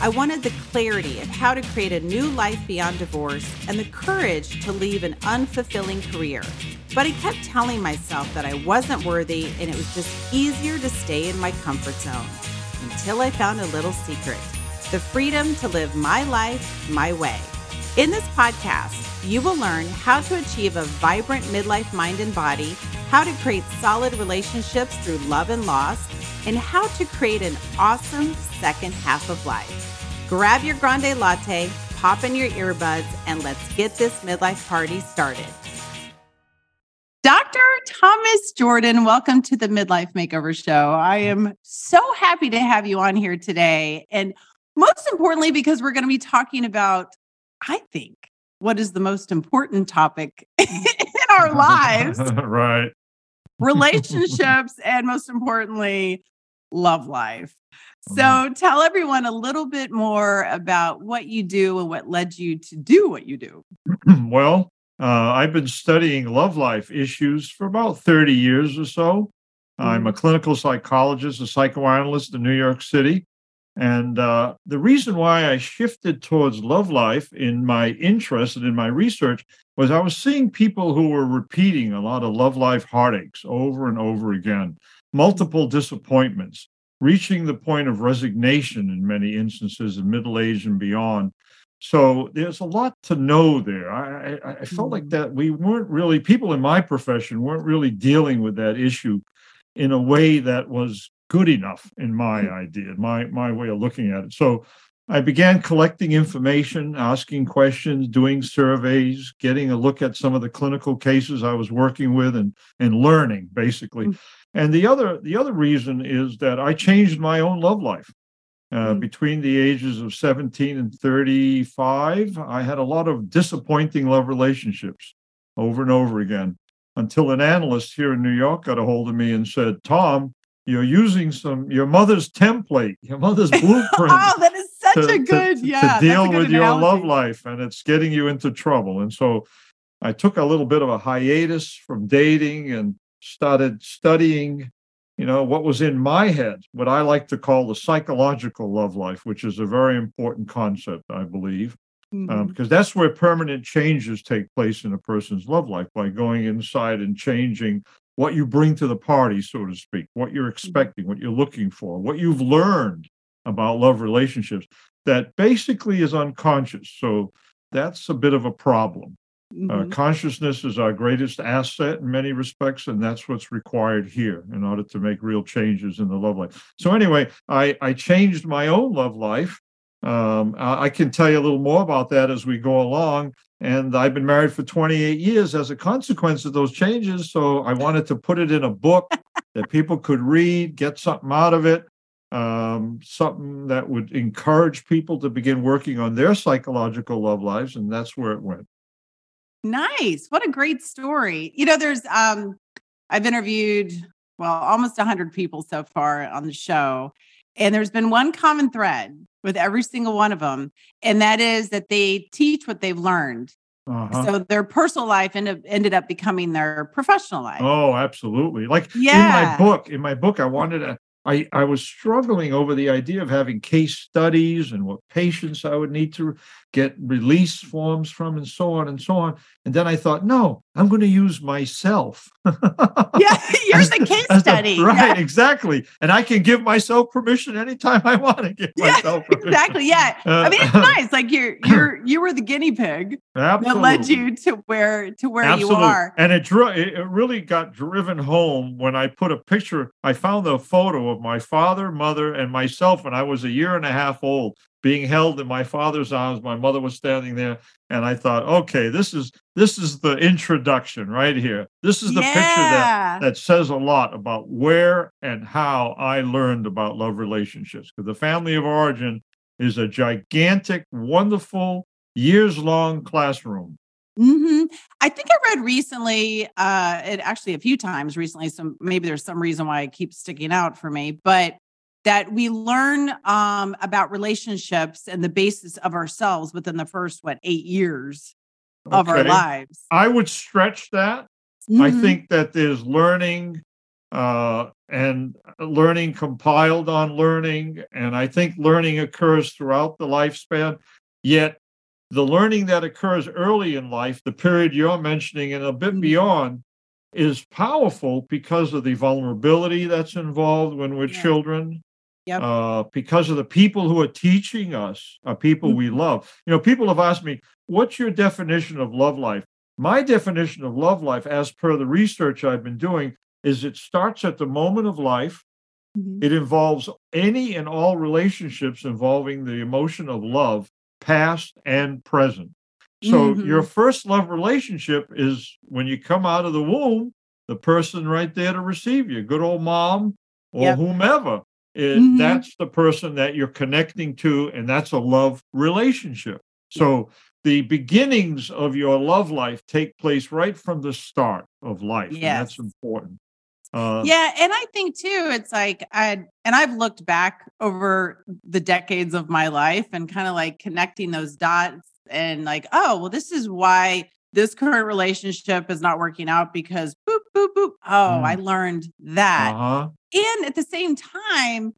I wanted the clarity of how to create a new life beyond divorce and the courage to leave an unfulfilling career. But I kept telling myself that I wasn't worthy and it was just easier to stay in my comfort zone until I found a little secret the freedom to live my life my way. In this podcast, you will learn how to achieve a vibrant midlife mind and body, how to create solid relationships through love and loss, and how to create an awesome second half of life. Grab your grande latte, pop in your earbuds, and let's get this midlife party started. Dr. Thomas Jordan, welcome to the Midlife Makeover Show. I am so happy to have you on here today. And most importantly, because we're going to be talking about, I think, what is the most important topic in our lives right. relationships, and most importantly, love life. So Mm-hmm. tell everyone a little bit more about what you do and what led you to do what you do. well, uh, I've been studying love life issues for about 30 years or so. I'm a clinical psychologist, a psychoanalyst in New York City. And uh, the reason why I shifted towards love life in my interest and in my research was I was seeing people who were repeating a lot of love life heartaches over and over again, multiple disappointments, reaching the point of resignation in many instances in middle age and beyond. So there's a lot to know there. I, I, I felt like Mhm. that we weren't really, people in my profession weren't really dealing with that issue in a way that was good enough in my idea, my my way of looking at it. So I began collecting information, asking questions, doing surveys, getting a look at some of the clinical cases I was working with and and learning basically. Mm. And the other the other reason is that I changed my own love life. Uh, Mm. between the ages of 17 and 35, I had a lot of disappointing love relationships over and over again until an analyst here in New York got a hold of me and said, Tom, you're using some your mother's template, your mother's blueprint Oh, such to, a good, to yeah. that's a deal with your love life and it's getting you into trouble. And so I took a little bit of a hiatus from dating and started studying, you know, what was in my head, what I like to call the psychological love life, which is a very important concept, I believe um, Mhm. because that's where permanent changes take place in a person's love life by going inside and changing what you bring to the party, so to speak, what you're expecting, what you're looking for, what you've learned about love relationships that basically is unconscious. So that's a bit of a problem. Uh, Mhm. consciousness is our greatest asset in many respects, and that's what's required here in order to make real changes in the love life. So, anyway, I, I changed my own love life. Um, I, I can tell you a little more about that as we go along. And I've been married for 28 years as a consequence of those changes. So, I wanted to put it in a book that people could read, get something out of it, um, something that would encourage people to begin working on their psychological love lives. And that's where it went. Nice. What a great story. You know, there's um I've interviewed well, almost 100 people so far on the show, and there's been one common thread with every single one of them, and that is that they teach what they've learned. Uh-huh. So their personal life ended ended up becoming their professional life. Oh, absolutely. Like Yeah. in my book, in my book, I wanted to, I, I was struggling over the idea of having case studies and what patients I would need to get release forms from and so on and so on. And then I thought, no, I'm going to use myself. Yeah, here's a case As the- study. right, Yeah. exactly. And I can give myself permission anytime I want to give Yeah, myself permission. Exactly. Yeah. I mean, it's uh, nice. Like you're you're you were the guinea pig that led you to where to where Absolutely. you are. And it, drew, it it really got driven home when I put a picture. I found a photo of my father, mother, and myself when I was a year and a half old, being held in my father's arms. My mother was standing there, and I thought, okay, this is this is the introduction right here. This is the picture that that says a lot about where and how I learned about love relationships. Because the family of origin is a gigantic, wonderful, years long classroom. Hmm I think I read recently, uh, it actually a few times recently. So maybe there's some reason why it keeps sticking out for me, but that we learn um, about relationships and the basis of ourselves within the first what eight years of our lives. I would stretch that. I Mhm. think that there's learning uh, and learning compiled on learning. And I think learning occurs throughout the lifespan. Yet the learning that occurs early in life, the period you're mentioning and a bit Mhm. beyond, is powerful because of the vulnerability that's involved when we're Yeah. children. Yep. Uh, because of the people who are teaching us are people we Mhm. love. You know, people have asked me, what's your definition of love life? My definition of love life, as per the research I've been doing, is it starts at the moment of life. Mhm. It involves any and all relationships involving the emotion of love, past and present. So your Mhm. first love relationship is when you come out of the womb, the person right there to receive you, good old mom or Yep. whomever. It- Mhm. That's the person that you're connecting to, and that's a love relationship. So the beginnings of your love life take place right from the start of life. And that's important. Uh, Yeah, and I think too, it's like I and I've looked back over the decades of my life and kind of like connecting those dots and like, oh, well, this is why this current relationship is not working out because boop, boop, boop. Oh, I learned that. uh-huh. And at the same time,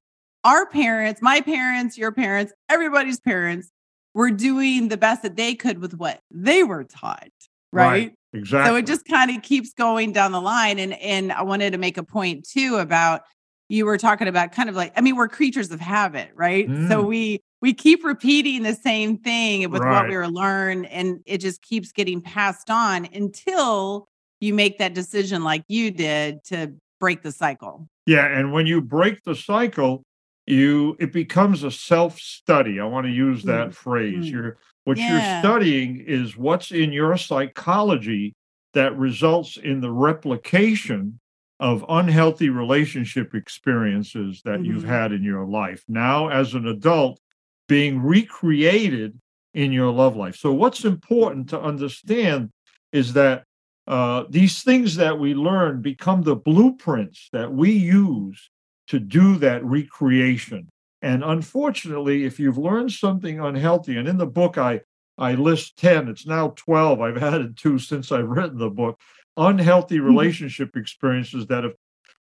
our parents, my parents, your parents, everybody's parents were doing the best that they could with what they were taught. Right. Exactly. So it just kind of keeps going down the line. And and I wanted to make a point too about you were talking about kind of like, I mean, we're creatures of habit, right? So Mm. we we keep repeating the same thing with what we were learned, and it just keeps getting passed on until you make that decision like you did to break the cycle. Yeah, and when you break the cycle, you it becomes a self-study. I want to use that phrase. mm. You're what Yeah. you're studying is what's in your psychology that results in the replication of unhealthy relationship experiences that you've Mhm. had in your life. Now as an adult being recreated in your love life. So what's important to understand is that uh, these things that we learn become the blueprints that we use to do that recreation. And unfortunately, if you've learned something unhealthy, and in the book I I list 10, it's now 12. I've added two since I've written the book. Unhealthy relationship experiences that have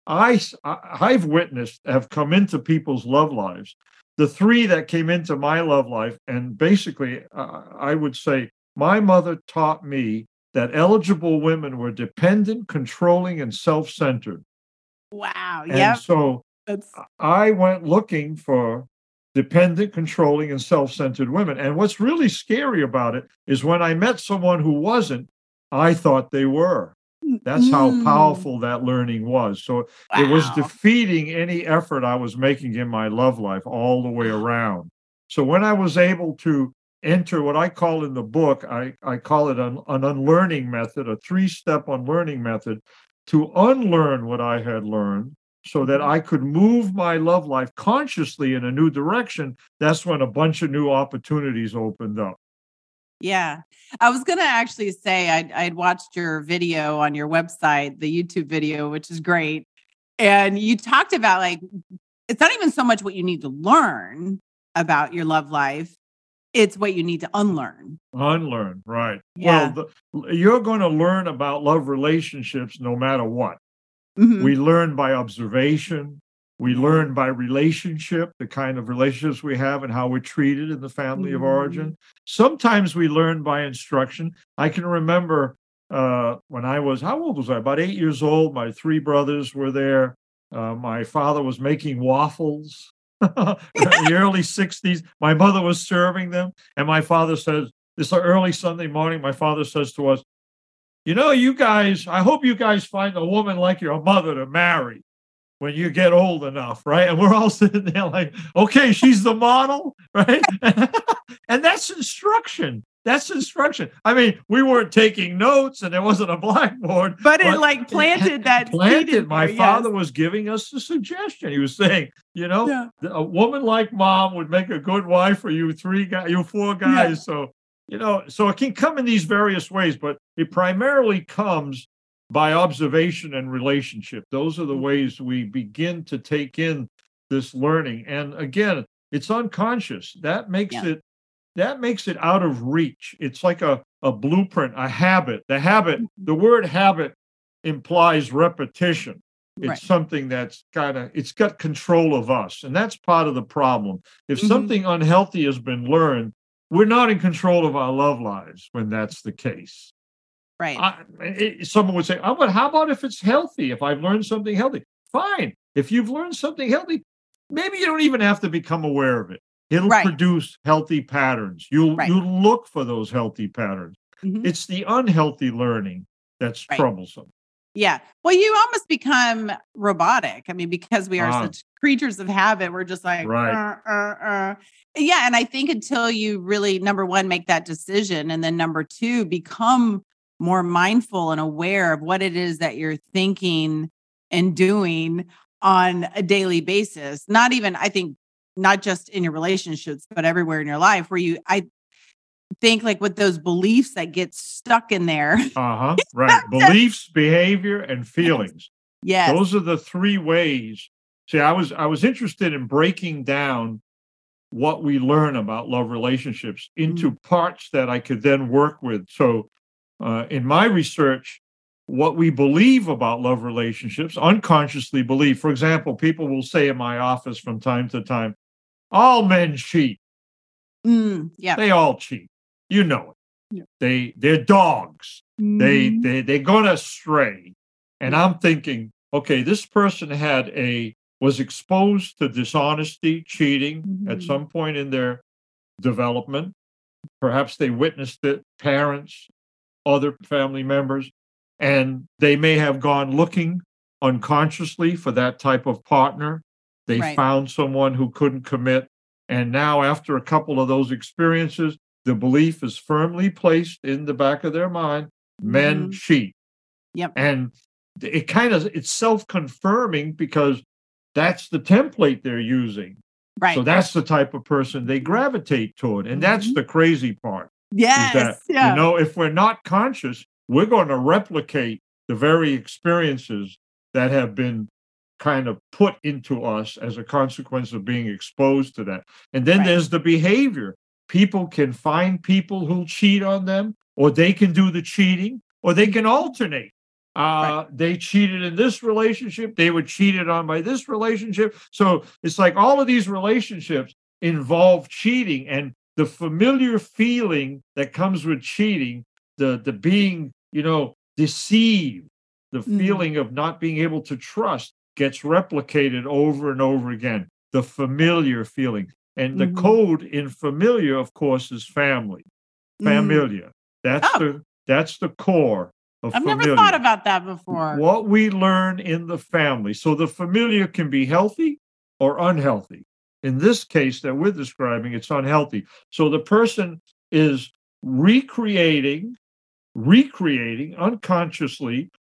I I've witnessed have come into people's love lives. The three that came into my love life, and basically, uh, I would say my mother taught me that eligible women were dependent, controlling, and self centered. Wow. Yeah. And Yep. so That's I went looking for dependent, controlling, and self centered women. And what's really scary about it is when I met someone who wasn't, I thought they were. That's how Mm. powerful that learning was. So it was defeating any effort I was making in my love life all the way around. So when I was able to enter what I call in the book, I, I call it an, an unlearning method, a three step unlearning method to unlearn what I had learned so that Mhm. I could move my love life consciously in a new direction. That's when a bunch of new opportunities opened up. Yeah. I was going to actually say I'd, I'd watched your video on your website, the YouTube video, which is great. And you talked about like, it's not even so much what you need to learn about your love life, it's what you need to unlearn. Unlearn, right. Yeah. Well, the, you're going to learn about love relationships no matter what. Mhm. We learn by observation. We learn by relationship, the kind of relationships we have and how we're treated in the family of Mhm. origin. Sometimes we learn by instruction. I can remember uh, when I was, how old was I? About eight years old. My three brothers were there. Uh, my father was making waffles. in the early 60s. My mother was serving them. And my father says, this early Sunday morning, my father says to us, you know, you guys, I hope you guys find a woman like your mother to marry when you get old enough, right? And we're all sitting there like, okay, she's the model, right? and that's instruction. that's instruction. I mean, we weren't taking notes and there wasn't a blackboard. But it like planted that seed planted. My there, father yes. was giving us a suggestion. He was saying, you know, Yeah. a woman like mom would make a good wife for you three guys, you four guys. So, you know, so it can come in these various ways, but it primarily comes by observation and relationship. Those are the Mhm. ways we begin to take in this learning. And again, it's unconscious. That makes Yeah. it that makes it out of reach. It's like a, a blueprint, a habit. The habit, Mm-hmm. the word habit implies repetition. It's Right. something that's kind of it's got control of us. And that's part of the problem. If Mhm. something unhealthy has been learned, we're not in control of our love lives when that's the case. Right. I, it, someone would say, "Oh, but how about if it's healthy? If I've learned something healthy, fine. If you've learned something healthy, maybe you don't even have to become aware of it. It'll Right. produce healthy patterns. You'll Right. you'll look for those healthy patterns. Mhm. It's the unhealthy learning that's Right. troublesome. Yeah. Well, you almost become robotic. I mean, because we are Ah. such creatures of habit, we're just like, Right. "Uh, uh, uh." yeah. And I think until you really, number one, make that decision, and then number two, become more mindful and aware of what it is that you're thinking and doing on a daily basis. Not even, I think, not just in your relationships, but everywhere in your life, where you, I think like with those beliefs that get stuck in there. Uh huh. Right. Beliefs, behavior, and feelings. yes. Those are the three ways. See, I was I was interested in breaking down what we learn about love relationships into Mm. parts that I could then work with. So, uh, in my research, what we believe about love relationships, unconsciously believe. For example, people will say in my office from time to time, "All men cheat. Mm, yeah. They all cheat. You know it. Yeah. They they're dogs." they Mhm. they they're gonna stray and i'm thinking okay this person had a was exposed to dishonesty cheating at Mhm. some point in their development perhaps they witnessed it parents other family members and they may have gone looking unconsciously for that type of partner they Right. found someone who couldn't commit and now after a couple of those experiences the belief is firmly placed in the back of their mind men Mhm. cheat Yep. and it kind of it's self-confirming because that's the template they're using Right. so that's the type of person they gravitate toward and that's Mhm. the crazy part yes. that yeah. you know if we're not conscious we're going to replicate the very experiences that have been kind of put into us as a consequence of being exposed to that and then Right. there's the behavior people can find people who'll cheat on them or they can do the cheating or they can alternate uh they cheated in this relationship they were cheated on by this relationship so it's like all of these relationships involve cheating and the familiar feeling that comes with cheating the the being you know deceived the Mhm. feeling of not being able to trust gets replicated over and over again the familiar feeling and the Mhm. code in familiar of course is family Mm. familia that's Oh. the that's the core I've never thought about that before. what we learn in the family. So the familiar can be healthy or unhealthy. In this case that we're describing it's unhealthy. So the person is recreating recreating unconsciously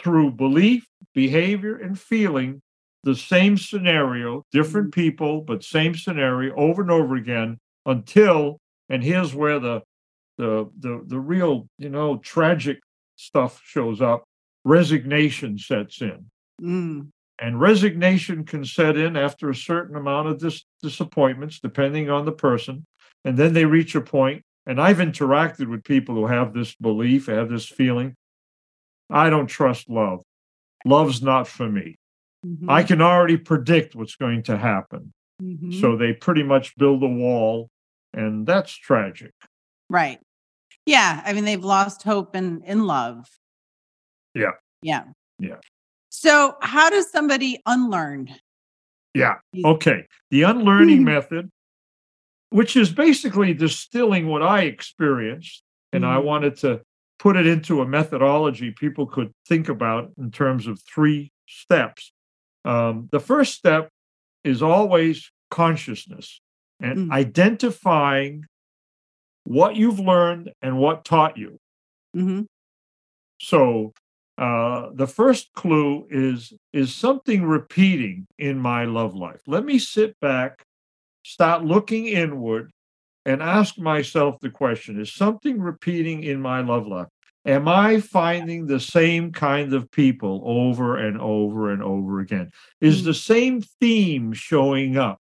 through belief behavior and feeling the same scenario different mm-hmm. people but same scenario over and over again until and here's where the the the, the real you know tragic stuff shows up resignation sets in Mm. and resignation can set in after a certain amount of dis- disappointments depending on the person and then they reach a point and i've interacted with people who have this belief have this feeling i don't trust love love's not for me Mhm. i can already predict what's going to happen Mhm. so they pretty much build a wall and that's tragic right. Yeah. I mean, they've lost hope in in love. Yeah. Yeah. Yeah. So, how does somebody unlearn? yeah Okay. The unlearning Mhm. method, which is basically distilling what I experienced, and I Mhm. wanted to put it into a methodology people could think about in terms of three steps. Um, the first step is always consciousness and Mm. identifying what you've learned and what taught you. hmm So uh, the first clue is is something repeating in my love life. Let me sit back, start looking inward, and ask myself the question: Is something repeating in my love life? Am I finding the same kind of people over and over and over again? Is Mm. the same theme showing up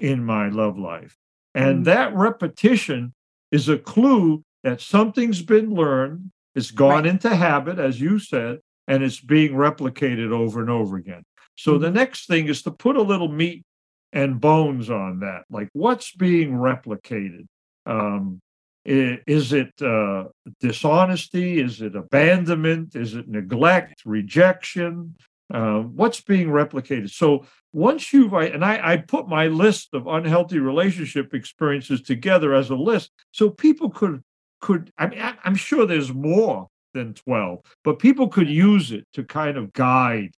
in my love life? And Mm. that repetition is a clue that something's been learned, it's gone Right. into habit, as you said, and it's being replicated over and over again. So the Mhm. next thing is to put a little meat and bones on that. Like what's being replicated? Um, is it uh, dishonesty? Is it abandonment? Is it neglect, rejection? Uh, what's being replicated? So once you've, I- and I, I put my list of unhealthy relationship experiences together as a list, so people could could. I mean, I, I'm sure there's more than twelve, but people could use it to kind of guide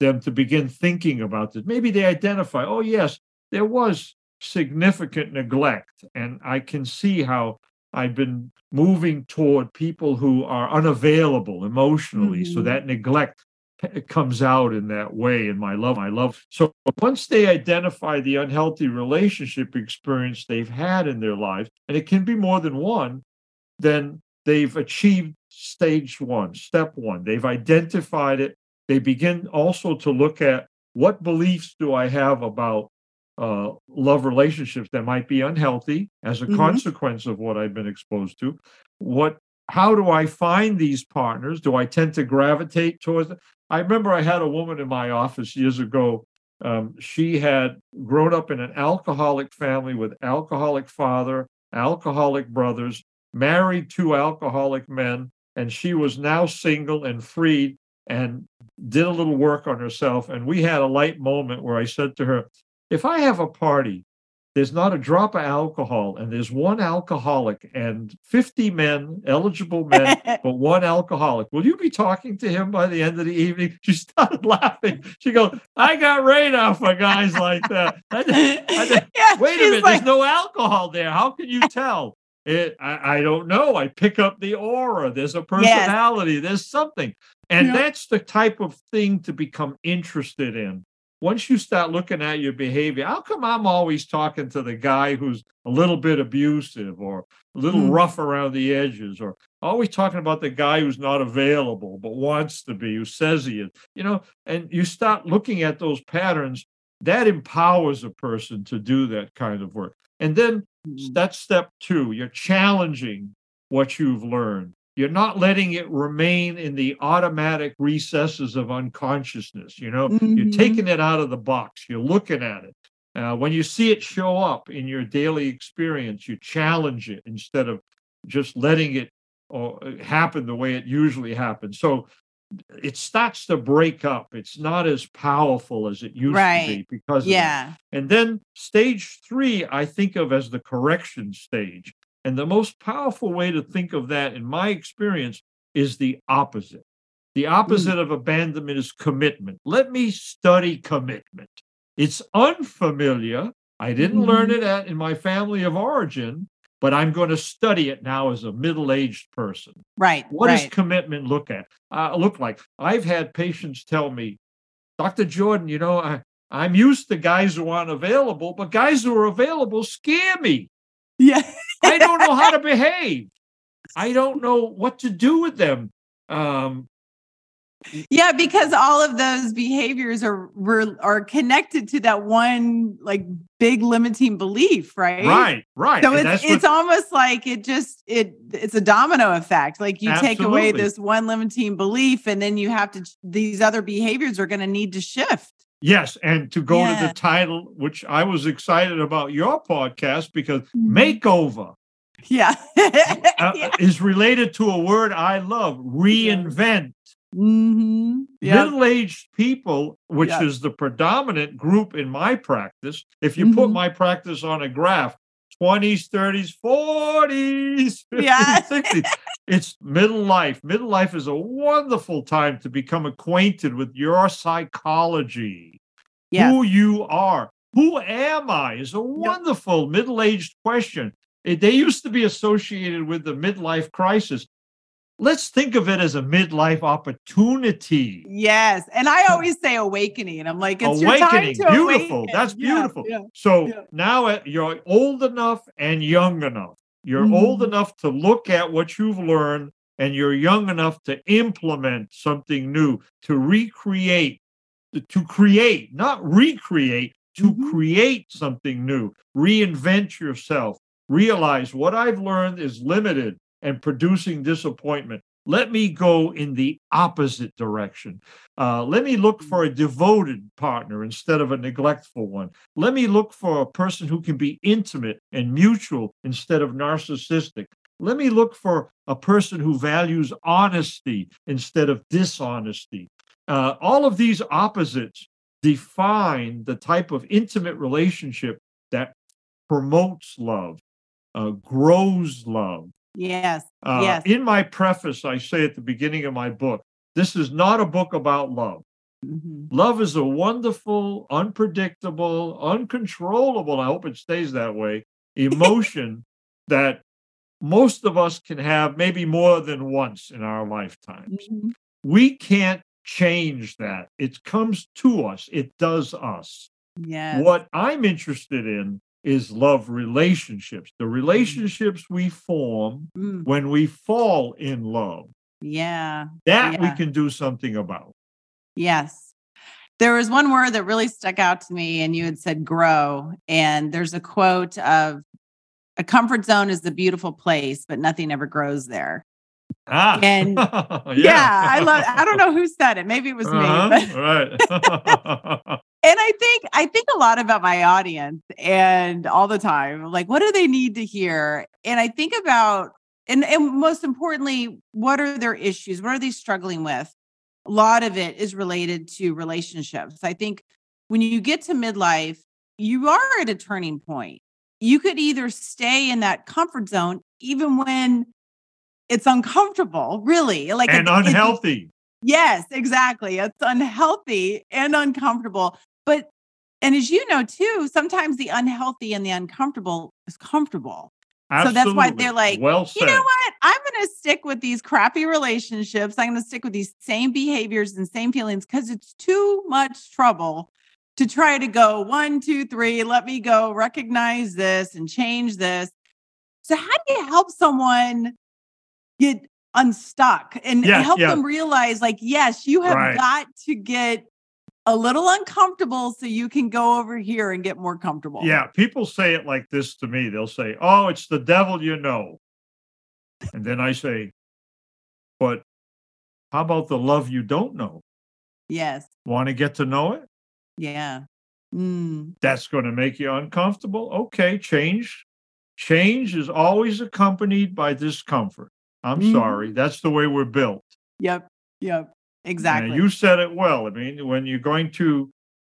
them to begin thinking about this. Maybe they identify, oh yes, there was significant neglect, and I can see how I've been moving toward people who are unavailable emotionally. So Mhm. that neglect comes out in that way in my love. I love. So once they identify the unhealthy relationship experience they've had in their lives, and it can be more than one, then they've achieved stage one, step one. They've identified it. They begin also to look at what beliefs do I have about uh, love relationships that might be unhealthy as a Mhm. consequence of what I've been exposed to. What, how do I find these partners? Do I tend to gravitate towards them? I remember I had a woman in my office years ago. Um, she had grown up in an alcoholic family with alcoholic father, alcoholic brothers, married two alcoholic men, and she was now single and freed and did a little work on herself. And we had a light moment where I said to her, if I have a party, there's not a drop of alcohol, and there's one alcoholic and 50 men, eligible men, but one alcoholic. Will you be talking to him by the end of the evening? She started laughing. She goes, I got radar for guys like that. I I yeah, Wait a minute, like, there's no alcohol there. How can you tell? It, I, I don't know. I pick up the aura. There's a personality. There's something. And Yeah. that's the type of thing to become interested in. Once you start looking at your behavior, how come I'm always talking to the guy who's a little bit abusive or a little Mm. rough around the edges or always talking about the guy who's not available but wants to be, who says he is, you know, and you start looking at those patterns, that empowers a person to do that kind of work. And then Mhm. that's step two. You're challenging what you've learned. You're not letting it remain in the automatic recesses of unconsciousness. You know, you're Mhm. taking it out of the box. You're looking at it. Uh, when you see it show up in your daily experience, you challenge it instead of just letting it uh, happen the way it usually happens. So it starts to break up. It's not as powerful as it used to be Right. because yeah. And then stage three, I think of as the correction stage. And the most powerful way to think of that, in my experience, is the opposite. The opposite of abandonment is commitment. Let me study commitment. It's unfamiliar. I didn't learn Mhm. it at, in my family of origin, but I'm going to study it now as a middle aged person. Right. What does commitment look at uh, look like? I've had patients tell me, Dr. Jordan, you know, I, I'm used to guys who aren't available, but guys who are available scare me. Yeah. I don't know how to behave. I don't know what to do with them. Um, Yeah, because all of those behaviors are were are connected to that one like big limiting belief, right? right, right. So and it's it's what- almost like it just it it's a domino effect. Like you take away this one limiting belief, and then you have to these other behaviors are going to need to shift. Yes. And to go to the title, which I was excited about your podcast because Mhm. makeover Yeah. uh, yeah. is related to a word I love reinvent. hmm Yeah. middle-aged people which Yeah. is the predominant group in my practice if you put Mhm. my practice on a graph 20s 30s 40s 50s Yeah. 60s it's middle life middle life is a wonderful time to become acquainted with your psychology Yes. who you are who am i is a wonderful middle-aged question eh, they used to be associated with the midlife crisis. Let's think of it as a midlife opportunity. Yes. And I always say awakening. And I'm like, it's awakening. Your time to beautiful. Awaken. That's beautiful. Yeah, yeah, so yeah. now uh, you're old enough and young enough. You're mm-hmm. old enough to look at what you've learned and you're young enough to implement something new, to recreate, to create, not recreate, to mm-hmm. create something new, reinvent yourself, realize what I've learned is limited and producing disappointment. Let me go in the opposite direction. Uh, let me look for a devoted partner instead of a neglectful one. Let me look for a person who can be intimate and mutual instead of narcissistic. Let me look for a person who values honesty instead of dishonesty. Uh, all of these opposites define the type of intimate relationship that promotes love, uh, grows love. Yes. Uh, yes. In my preface, I say at the beginning of my book, this is not a book about love. Mm-hmm. Love is a wonderful, unpredictable, uncontrollable, I hope it stays that way, emotion that most of us can have maybe more than once in our lifetimes. Mm-hmm. We can't change that. It comes to us, it does us. Yeah. What I'm interested in is love relationships, the Mm. relationships we form Mm. when we fall in love. Yeah. That we can do something about. Yes. There was one word that really stuck out to me, and you had said grow. And there's a quote of a comfort zone is the beautiful place, but nothing ever grows there. Ah, And yeah. Yeah, I love I don't know who said it. Maybe it was Uh-huh, me. But right. and I think I think a lot about my audience and all the time. Like, what do they need to hear? And I think about and, and most importantly, what are their issues? What are they struggling with? A lot of it is related to relationships. I think when you get to midlife, you are at a turning point. You could either stay in that comfort zone even when it's uncomfortable, really. Like and unhealthy. Yes, exactly. It's unhealthy and uncomfortable. But, and as you know too, sometimes the unhealthy and the uncomfortable is comfortable. So that's why they're like, well said. You know what? I'm going to stick with these crappy relationships. I'm going to stick with these same behaviors and same feelings because it's too much trouble to try to go one, two, three, let me go recognize this and change this. So, how do you help someone get unstuck and Yeah, help yeah. them realize, like, yes, you have Right. got to get a little uncomfortable so you can go over here and get more comfortable? Yeah, people say it like this to me. They'll say, "Oh, it's the devil you know," and then I say, "But how about the love you don't know? Yes. Want to get to know it? Yeah. Mm. That's going to make you uncomfortable. Okay, change. Change is always accompanied by discomfort. I'm Mhm. sorry. That's the way we're built. Yep. Yep. Exactly. you said it well. I mean, when you're going to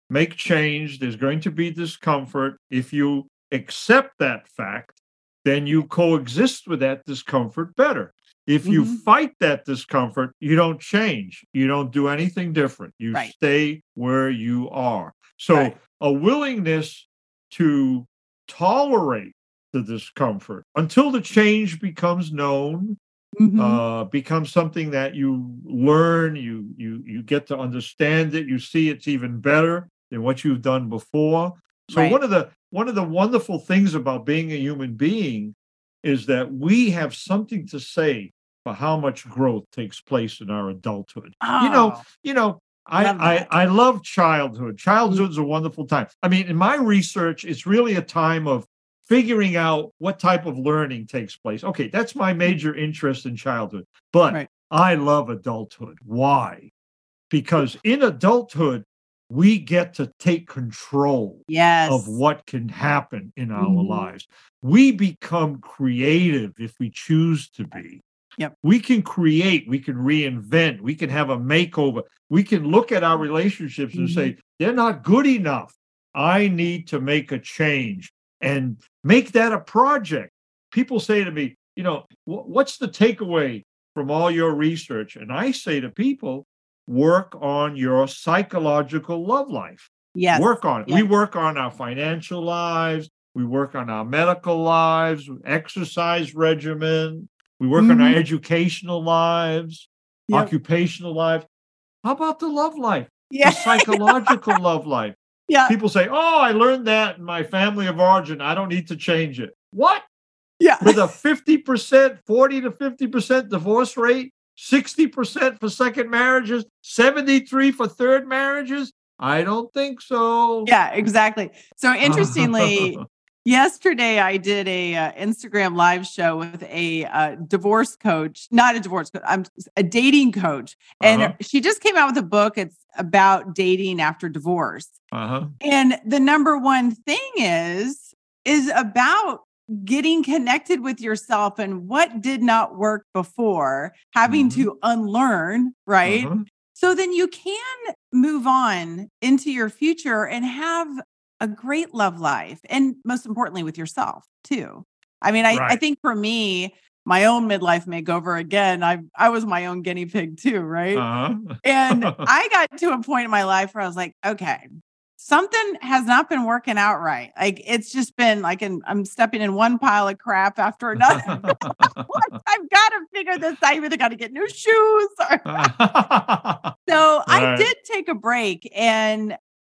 make change, there's going to be discomfort. If you accept that fact, then you coexist with that discomfort better. If you Mhm. fight that discomfort, you don't change. You don't do anything different. You Right. stay where you are. So, Right. a willingness to tolerate the discomfort until the change becomes known Mhm. uh, becomes something that you learn you you you get to understand it you see it's even better than what you've done before so Right. one of the one of the wonderful things about being a human being is that we have something to say for how much growth takes place in our adulthood you know Oh, you know I, Love I that. I love childhood. Childhood's a wonderful time. I mean, in my research, it's really a time of figuring out what type of learning takes place. Okay, that's my major interest in childhood. But Right. I love adulthood. Why? Because in adulthood, we get to take control yes. of what can happen in our Mhm. lives. We become creative if we choose to be. Yep. We can create, we can reinvent, we can have a makeover. We can look at our relationships and Mhm. say, they're not good enough. I need to make a change and make that a project. People say to me, you know, what's the takeaway from all your research? And I say to people, work on your psychological love life Yes. work on it. We work on our financial lives. We work on our medical lives, exercise regimen. We work on our Mhm. educational lives, Yep. occupational lives. How about the love life, Yeah. the psychological love life? Yeah. People say, "Oh, I learned that in my family of origin. I don't need to change it." What? Yeah. With a 50%, 40 to 50% divorce rate, 60% for second marriages, 73 for third marriages? I don't think so. Yeah, exactly. So interestingly, yesterday I did a uh, Instagram live show with a uh, divorce coach, not a divorce coach, I'm a dating coach, and Uh-huh. she just came out with a book. It's about dating after divorce. uh-huh. And the number one thing is is about getting connected with yourself and what did not work before, having Mhm. to unlearn, right? uh-huh. So then you can move on into your future and have a great love life. And most importantly, with yourself too. I mean, I, I think for me, my own midlife makeover again, I I was my own guinea pig too, right? Uh-huh. and I got to a point in my life where I was like, okay, something has not been working out right. Like it's just been like in, I'm stepping in one pile of crap after another. I've got to figure this out. I either got to get new shoes or so I did take a break and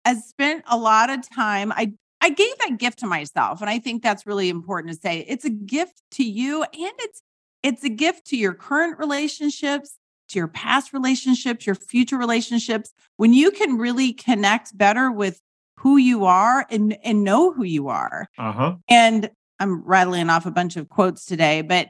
I spent a lot of time. I I gave that gift to myself, and I think that's really important to say. It's a gift to you, and it's it's a gift to your current relationships, to your past relationships, your future relationships. When you can really connect better with who you are and and know who you are. uh-huh. And I'm rattling off a bunch of quotes today, but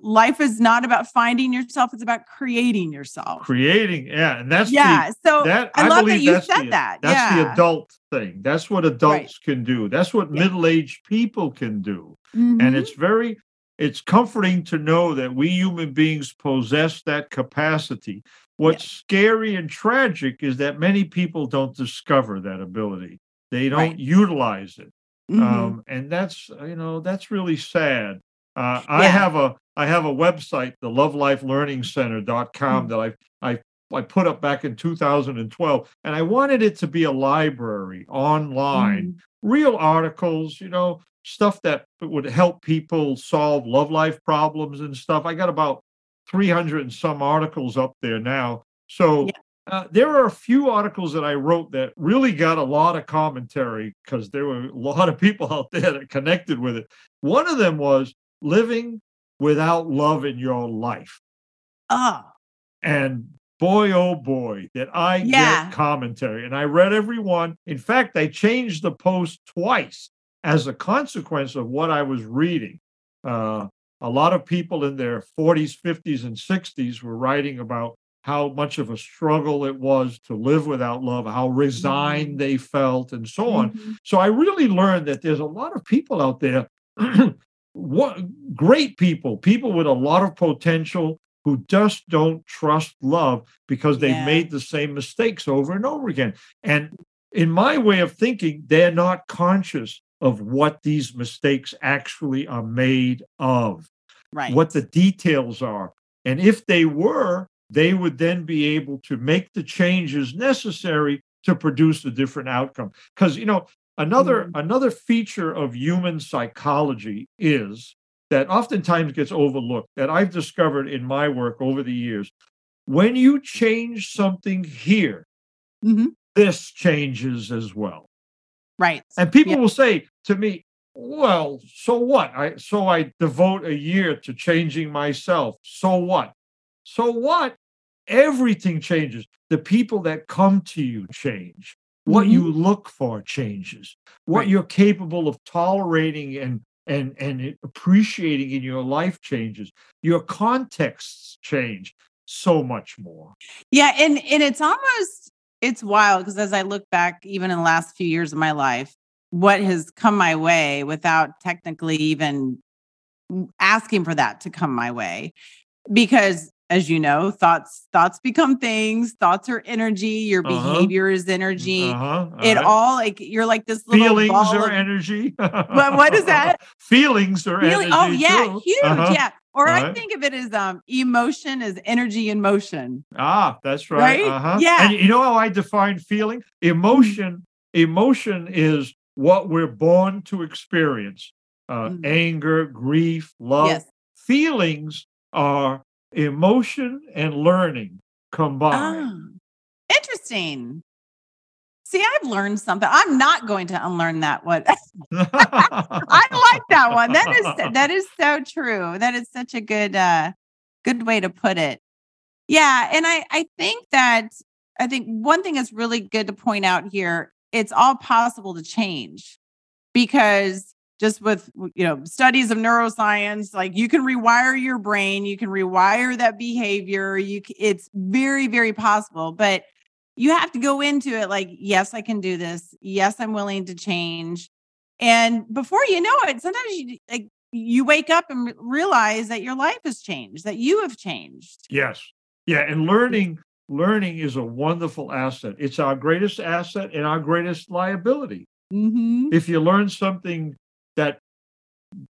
life is not about finding yourself; it's about creating yourself. Creating, yeah, and that's the- yeah. So that I, love that you said the, that. That's yeah. the adult thing. That's what adults can do. That's what Yeah. middle-aged people can do. Mhm. And it's very it's comforting to know that we human beings possess that capacity. What's scary and tragic is that many people don't discover that ability. They don't Right. utilize it. Mhm. Um, and that's you know that's really sad. Uh, I have a I have a website, the lovelifelearningcenter.com Mm. that I I I put up back in 2012, and I wanted it to be a library online, Mhm. real articles, you know, stuff that would help people solve love life problems and stuff. I got about 300 and some articles up there now. So Yeah. uh, there are a few articles that I wrote that really got a lot of commentary because there were a lot of people out there that connected with it. One of them was living without love in your life. Oh, And boy, oh boy, did I Yeah. get commentary. And I read every one. In fact, I changed the post twice as a consequence of what I was reading. Uh, a lot of people in their 40s, 50s, and 60s were writing about how much of a struggle it was to live without love, how resigned Mhm. they felt, and so on. Mhm. So I really learned that there's a lot of people out there, what great people, people with a lot of potential who just don't trust love because they've Yeah. made the same mistakes over and over again. And in my way of thinking, they're not conscious of what these mistakes actually are made of, Right. what the details are. And if they were, they would then be able to make the changes necessary to produce a different outcome. Because you know, another another feature of human psychology is that oftentimes gets overlooked that I've discovered in my work over the years. When you change something here, Mhm. this changes as well. Right. And people Yeah. will say to me, well, so what? I so I devote a year to changing myself. So what? So what? Everything changes. The people that come to you change. What mm-hmm. you look for changes. What Right. you're capable of tolerating and and and appreciating in your life changes. Your contexts change so much more. Yeah, and and it's almost it's wild because as I look back, even in the last few years of my life, what has come my way without technically even asking for that to come my way, because as you know, thoughts thoughts become things. Thoughts are energy. Your Uh-huh. behavior is energy. Uh-huh. It right. all like you're like this little feelings ball or of- energy. What- what is that? feelings or Feeling, energy. oh yeah, too. huge. Uh-huh. Yeah. Or I Right. think of it as um emotion as energy in motion. Ah, that's right. Right? Uh-huh. Yeah. And you know how I define feeling? Emotion. Emotion is what we're born to experience uh, Mm. anger, grief, love. Yes. Feelings are emotion and learning combined. Ah, interesting. See, I've learned something. I'm not going to unlearn that one. I like that one. That is that is so true. That is such a good uh good way to put it. Yeah, and I I think that I think one thing that's really good to point out here, it's all possible to change because just with you know studies of neuroscience like you can rewire your brain you can rewire that behavior you it's very very possible but you have to go into it like yes i can do this yes i'm willing to change and before you know it sometimes you like you wake up and re- realize that your life has changed that you have changed Yes. Yeah. And learning, learning is a wonderful asset. It's our greatest asset and our greatest liability. mm-hmm. If you learn something that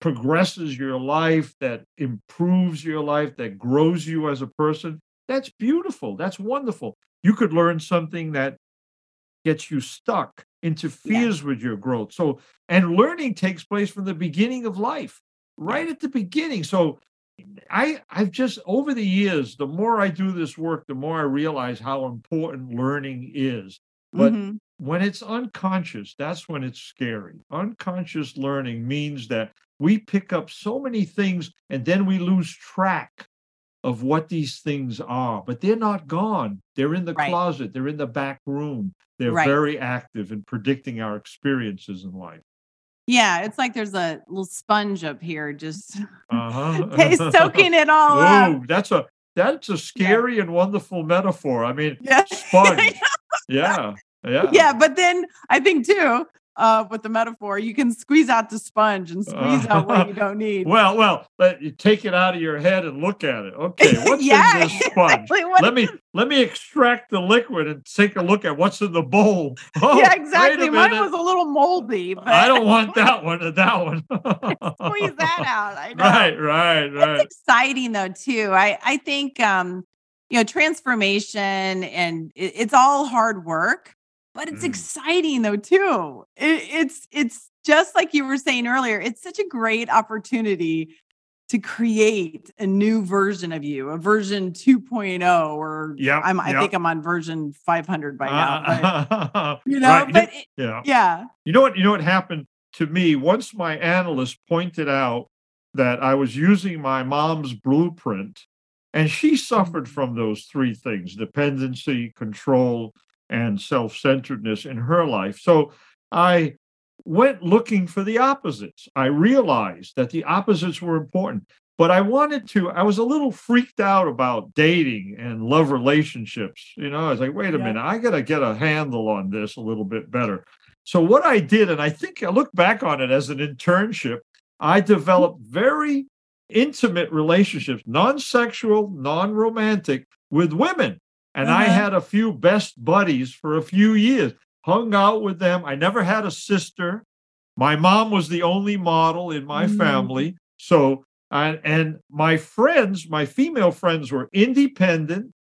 progresses your life, that improves your life, that grows you as a person, that's beautiful. That's wonderful. You could learn something that gets you stuck, interferes with your growth. So, and learning takes place from the beginning of life, right at the beginning. So, I I've just over the years, the more I do this work, the more I realize how important learning is. But Mhm. When it's unconscious, that's when it's scary. Unconscious learning means that we pick up so many things and then we lose track of what these things are, but they're not gone. They're in the Right. closet, they're in the back room. They're Right. very active in predicting our experiences in life. yeah it's like there's a little sponge up here just Uh-huh. soaking it all up that's a that's a scary and wonderful metaphor. I mean, yeah sponge. yeah. Yeah. yeah but then i think too uh with the metaphor you can squeeze out the sponge and squeeze out what you don't need Well, well, let you take it out of your head and look at it. Okay, what's yeah in this sponge? exactly Let me let me extract the liquid and take a look at what's in the bowl. Oh, yeah exactly mine was a little moldy but I don't want that one or that one. squeeze that out i know Right, right, right. it's exciting though too i i think um you know transformation and it, it's all hard work but it's Mm. exciting though too it, it's it's just like you were saying earlier it's such a great opportunity to create a new version of you a version 2.0 or I'm, i yep. think i'm on version 500 by now but, Uh, you know right, but it, yeah. yeah You know what? You know what happened to me once my analyst pointed out that I was using my mom's blueprint, and she suffered from those three things: dependency, control, and self-centeredness in her life. So I went looking for the opposites. I realized that the opposites were important. But I wanted to, I was a little freaked out about dating and love relationships. You know, I was like, wait a Yeah. minute, I got to get a handle on this a little bit better. So what I did, and I think I look back on it as an internship, I developed very intimate relationships, non-sexual, non-romantic, with women. And I Uh-huh. had a few best buddies for a few years, hung out with them. I never had a sister. My mom was the only model in my Mm. family. So, and, and my friends, my female friends were independent,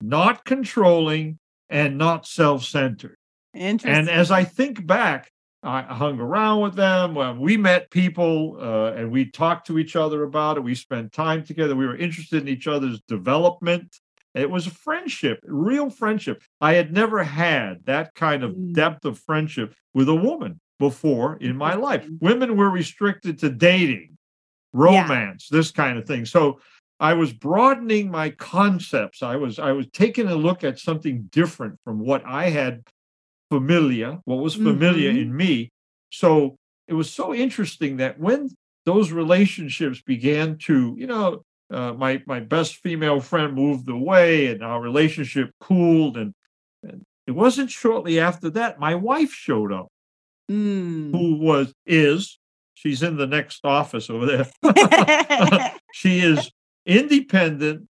not controlling, and not self-centered. And as I think back, I hung around with them. We met people uh, and we talked to each other about it. We spent time together. We were interested in each other's development. It was a friendship, real friendship. I had never had that kind of Mm. depth of friendship with a woman before in my life. Women were restricted to dating, romance, this kind of thing. So I was broadening my concepts. I was I was taking a look at something different from what I had familiar, what was familiar Mhm. in me. So it was so interesting that when those relationships began to, you know, uh, my my best female friend moved away, and our relationship cooled, and, and it wasn't shortly after that my wife showed up, Mm. who was is she's in the next office over there. she is independent,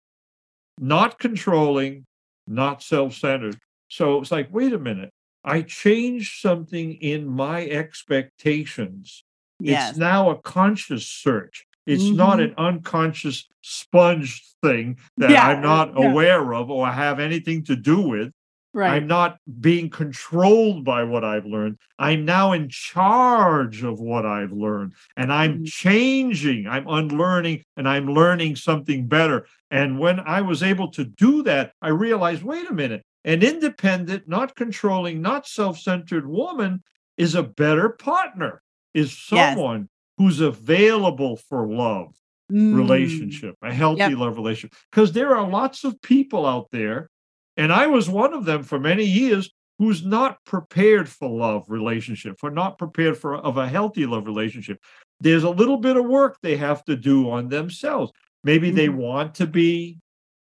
not controlling, not self-centered. So it's like, wait a minute. I changed something in my expectations. yes It's now a conscious search. It's not an unconscious sponge thing that Yeah, I'm not yeah. aware of or have anything to do with. Right. I'm not being controlled by what I've learned. I'm now in charge of what I've learned and I'm mm-hmm. changing. I'm unlearning and I'm learning something better. And when I was able to do that, I realized wait a minute, an independent, not controlling, not self centered woman is a better partner, is someone. Who's available for love. Mm. relationship, a healthy yep. love relationship. Because there are lots of people out there and I was one of them for many years who's not prepared for love relationship, for not prepared for of a healthy love relationship. There's a little bit of work they have to do on themselves. Maybe mm-hmm. they want to be,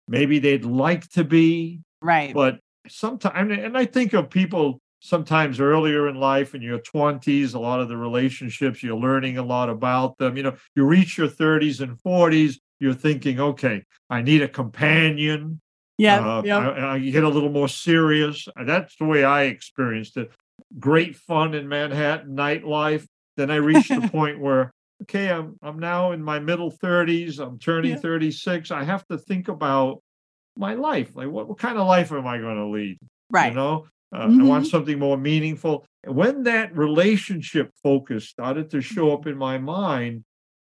maybe they'd like to be. Right. But sometimes and I think of people sometimes earlier in life in your 20s, a lot of the relationships, you're learning a lot about them. You know, you reach your 30s and 40s, you're thinking, okay, I need a companion. Yeah. Uh, yep. I, I get a little more serious. That's the way I experienced it. Great fun in Manhattan nightlife. Then I reached the point where, okay, I'm I'm now in my middle 30s. I'm turning yeah. 36. I have to think about my life. Like, what, what kind of life am I going to lead? Right. You know, uh, mm-hmm. I want something more meaningful. When that relationship focus started to show up in my mind,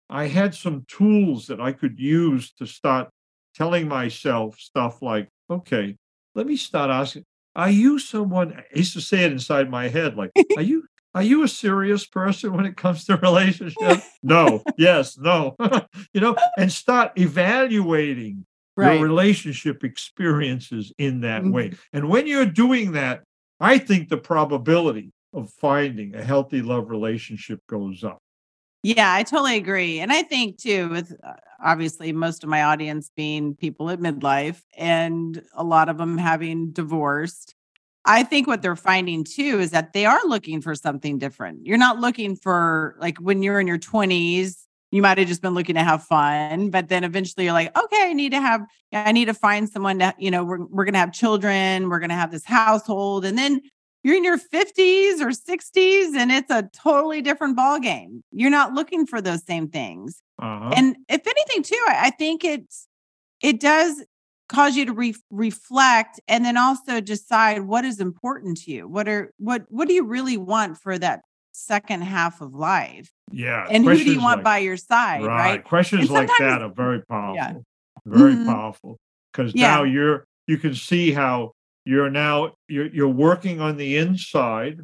I had some tools that I could use to start telling myself stuff like, okay, let me start asking, are you someone I used to say it inside my head, like, are you are you a serious person when it comes to relationships? no, yes, no. you know, and start evaluating right. your relationship experiences in that mm-hmm. way. And when you're doing that, I think the probability of finding a healthy love relationship goes up. Yeah, I totally agree. And I think too, with uh, obviously most of my audience being people at midlife and a lot of them having divorced, I think what they're finding too is that they are looking for something different. You're not looking for like when you're in your 20s, you might have just been looking to have fun, but then eventually you're like, okay, I need to have, I need to find someone that, you know, we're, we're going to have children, we're going to have this household. And then you're in your 50s or 60s and it's a totally different ball game you're not looking for those same things uh-huh. and if anything too I, I, think it's it does cause you to re- reflect and then also decide what is important to you what are what what do you really want for that second half of life yeah and who do you want like, by your side right, right? questions like that are very powerful yeah. very mm-hmm. powerful because yeah. now you're you can see how you're now you're, you're working on the inside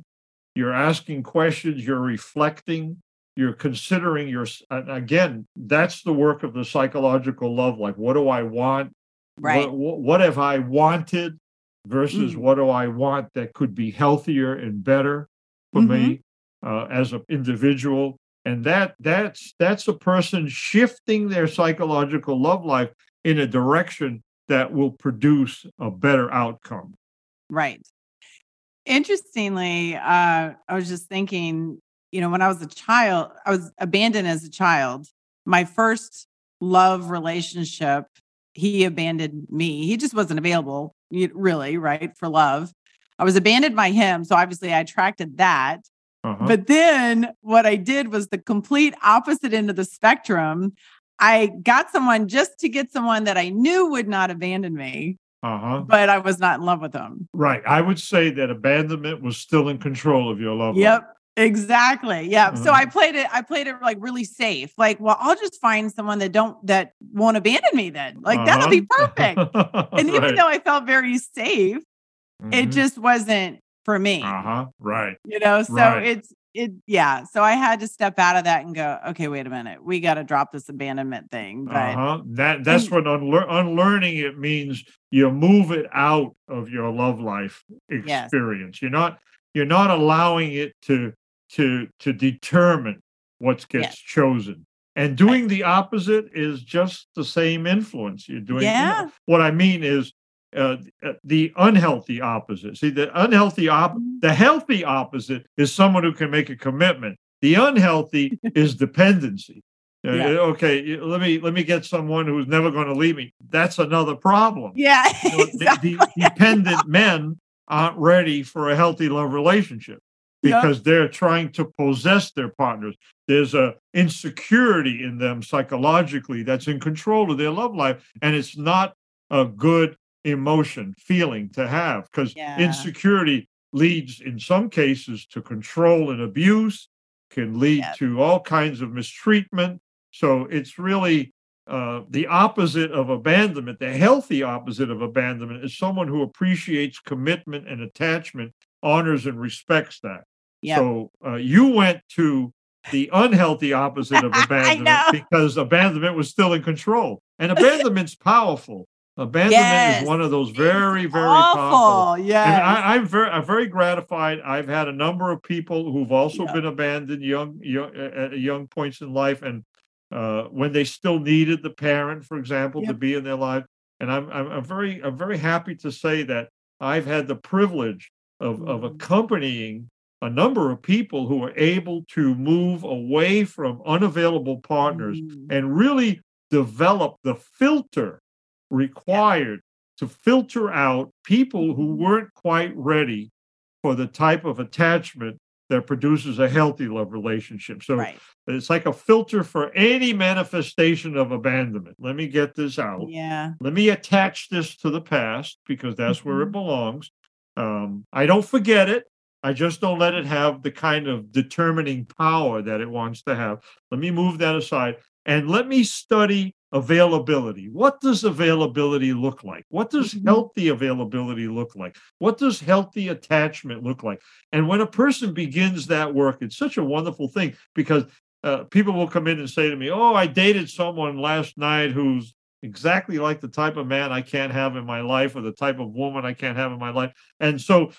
you're asking questions you're reflecting you're considering your again that's the work of the psychological love life what do i want right what, what have i wanted versus mm. what do i want that could be healthier and better for mm-hmm. me uh, as an individual and that that's that's a person shifting their psychological love life in a direction that will produce a better outcome. Right. Interestingly, uh, I was just thinking, you know, when I was a child, I was abandoned as a child. My first love relationship, he abandoned me. He just wasn't available, really, right, for love. I was abandoned by him. So obviously I attracted that. Uh-huh. But then what I did was the complete opposite end of the spectrum. I got someone just to get someone that I knew would not abandon me. Uh-huh. But I was not in love with them. Right. I would say that abandonment was still in control of your love. Yep. Life. Exactly. Yeah. Uh-huh. So I played it, I played it like really safe. Like, well, I'll just find someone that don't that won't abandon me then. Like uh-huh. that'll be perfect. and even though I felt very safe, mm-hmm. it just wasn't for me. Uh-huh. Right. You know, so right. it's it yeah so i had to step out of that and go okay wait a minute we got to drop this abandonment thing but uh-huh. that that's and, what unlear- unlearning it means you move it out of your love life experience yes. you're not you're not allowing it to to to determine what gets yes. chosen and doing right. the opposite is just the same influence you're doing yeah. You know, what i mean is uh, uh, the unhealthy opposite. See, the unhealthy op, mm-hmm. the healthy opposite is someone who can make a commitment. The unhealthy is dependency. Uh, yeah. okay, let me let me get someone who's never going to leave me. That's another problem. Yeah, exactly. the, the dependent men aren't ready for a healthy love relationship because yep. they're trying to possess their partners. There's a insecurity in them psychologically that's in control of their love life, and it's not a good emotion, feeling to have because Yeah. insecurity leads in some cases to control and abuse, can lead Yep. to all kinds of mistreatment. So it's really uh, the opposite of abandonment. The healthy opposite of abandonment is someone who appreciates commitment and attachment, honors and respects that. Yep. So uh, you went to the unhealthy opposite of abandonment because abandonment was still in control. And abandonment's powerful. Abandonment Yes. is one of those very, very powerful. awful. Yes. And I, I'm very, I'm very gratified. I've had a number of people who've also Yeah. been abandoned young, young at young points in life, and uh, when they still needed the parent, for example, to be in their life. And I'm, I'm, I'm very, I'm very happy to say that I've had the privilege of, of Mhm. accompanying a number of people who were able to move away from unavailable partners Mm. and really develop the filter required to filter out people who Mm-hmm. weren't quite ready for the type of attachment that produces a healthy love relationship. So right. it's like a filter for any manifestation of abandonment. Let me get this out. Yeah. Let me attach this to the past because that's where it Mhm. belongs. Um, I don't forget it. I just don't let it have the kind of determining power that it wants to have. Let me move that aside and let me study availability. What does availability look like? What does Mhm. healthy availability look like? What does healthy attachment look like? And when a person begins that work, it's such a wonderful thing because uh, people will come in and say to me, Oh, I dated someone last night who's exactly like the type of man I can't have in my life or the type of woman I can't have in my life. And so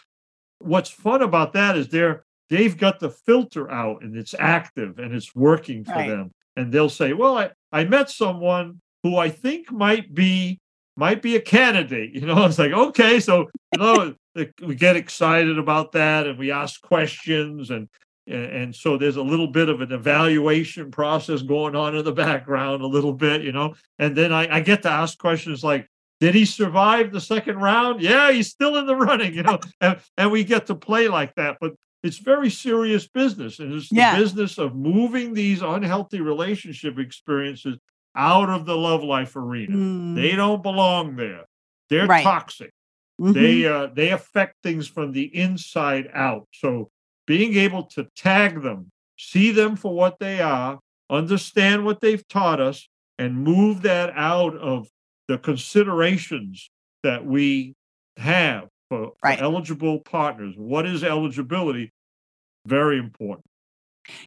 what's fun about that is they're they've got the filter out and it's active and it's working for Right. them. And they'll say, Well, I, I met someone who I think might be might be a candidate. You know, it's like, okay, so you know, we get excited about that and we ask questions and and, so there's a little bit of an evaluation process going on in the background a little bit, you know. And then I, I get to ask questions like, did he survive the second round? Yeah, he's still in the running, you know. and, and we get to play like that. But it's very serious business. And it's the Yeah. business of moving these unhealthy relationship experiences out of the love life arena. Mm. They don't belong there. They're Right. toxic Mhm. they uh, they affect things from the inside out so being able to tag them see them for what they are understand what they've taught us and move that out of the considerations that we have for, for eligible partners what is eligibility very important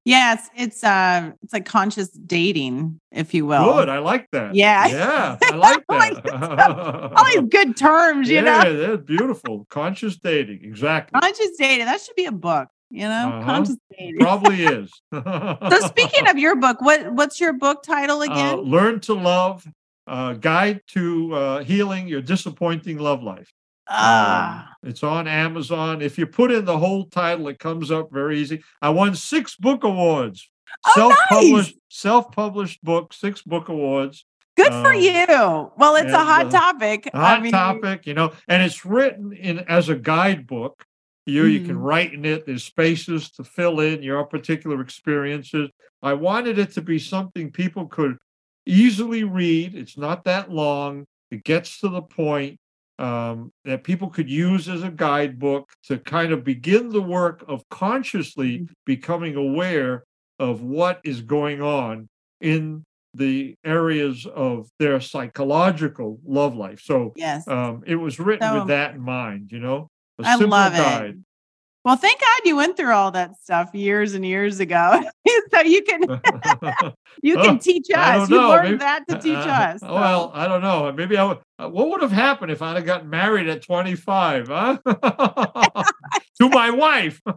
Yes, it's uh it's like conscious dating, if you will. good i like that Yeah. yeah i like that All these good terms, you know. yeah know. that's beautiful conscious dating exactly Conscious dating. That should be a book, you know? Uh-huh. Conscious dating. probably is so speaking of your book, what what's your book title Uh, again? learn to love uh, guide to uh, healing your disappointing love life Ah, Um, it's on amazon. If you put in the whole title it comes up very easy. I won six book awards. Oh, self-published nice. self-published book six book awards. Good for um, you. Well, it's a hot uh, topic. a hot I mean, topic you know and it's written in as a guidebook. You you can Mhm. write in it. There's spaces to fill in your particular experiences. I wanted it to be something people could easily read. It's not that long. It gets to the point um, that people could use as a guidebook to kind of begin the work of consciously Mhm. becoming aware of what is going on in the areas of their psychological love life. So Yes. um, it was written So with that in mind, you know, a I simple love it. Well, thank God you went through all that stuff years and years ago, so you can you Oh, can teach us. You learned maybe- that to teach Uh, us. so. Well, I don't know. Maybe I would. uh, What would have happened if I'd have gotten married at 25? Huh? to my wife. yeah,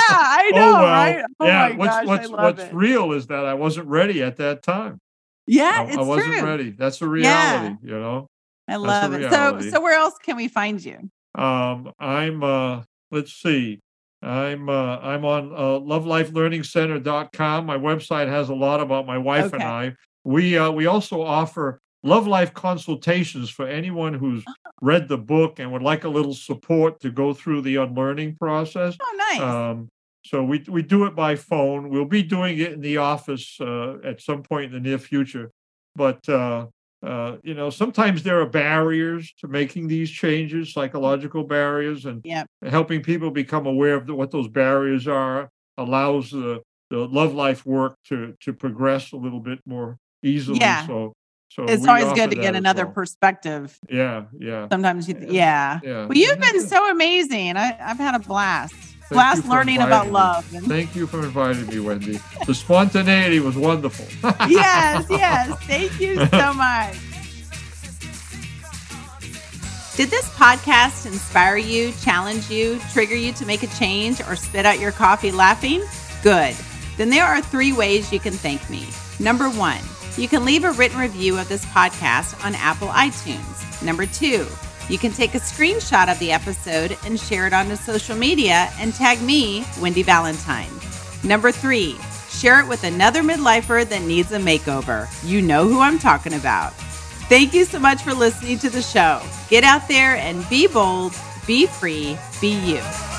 I know, oh well. right? Oh yeah. what's what's what's it. real is that I wasn't ready at that time. Yeah, I, I wasn't true. ready. That's a Yeah. reality. You know. I love it. So, so where else can we find you? Um, I'm uh let's see. I'm uh I'm on uh lovelifelearningcenter.com. My website has a lot about my wife and I. We uh we also offer love life consultations for anyone who's Oh. read the book and would like a little support to go through the unlearning process. Oh, nice. Um so we we do it by phone. We'll be doing it in the office uh, at some point in the near future. But uh, uh, you know, sometimes there are barriers to making these changes, psychological barriers, and Yep. helping people become aware of the, what those barriers are allows the the love life work to to progress a little bit more easily. Yeah. So, so It's always good to get another well. perspective. Yeah, yeah, Sometimes you, Yeah. yeah. yeah. Well, you've been so amazing. I, I've had a blast. You blast learning about love. Thank you for inviting me, Wendy. The spontaneity was wonderful. yes, yes. Thank you so much. Did this podcast inspire you, challenge you, trigger you to make a change, or spit out your coffee laughing? Good. Then there are three ways you can thank me. Number one, you can leave a written review of this podcast on Apple iTunes. Number two, you can take a screenshot of the episode and share it onto social media and tag me, Wendy Valentine. Number three, share it with another midlifer that needs a makeover. You know who I'm talking about. Thank you so much for listening to the show. Get out there and be bold, be free, be you.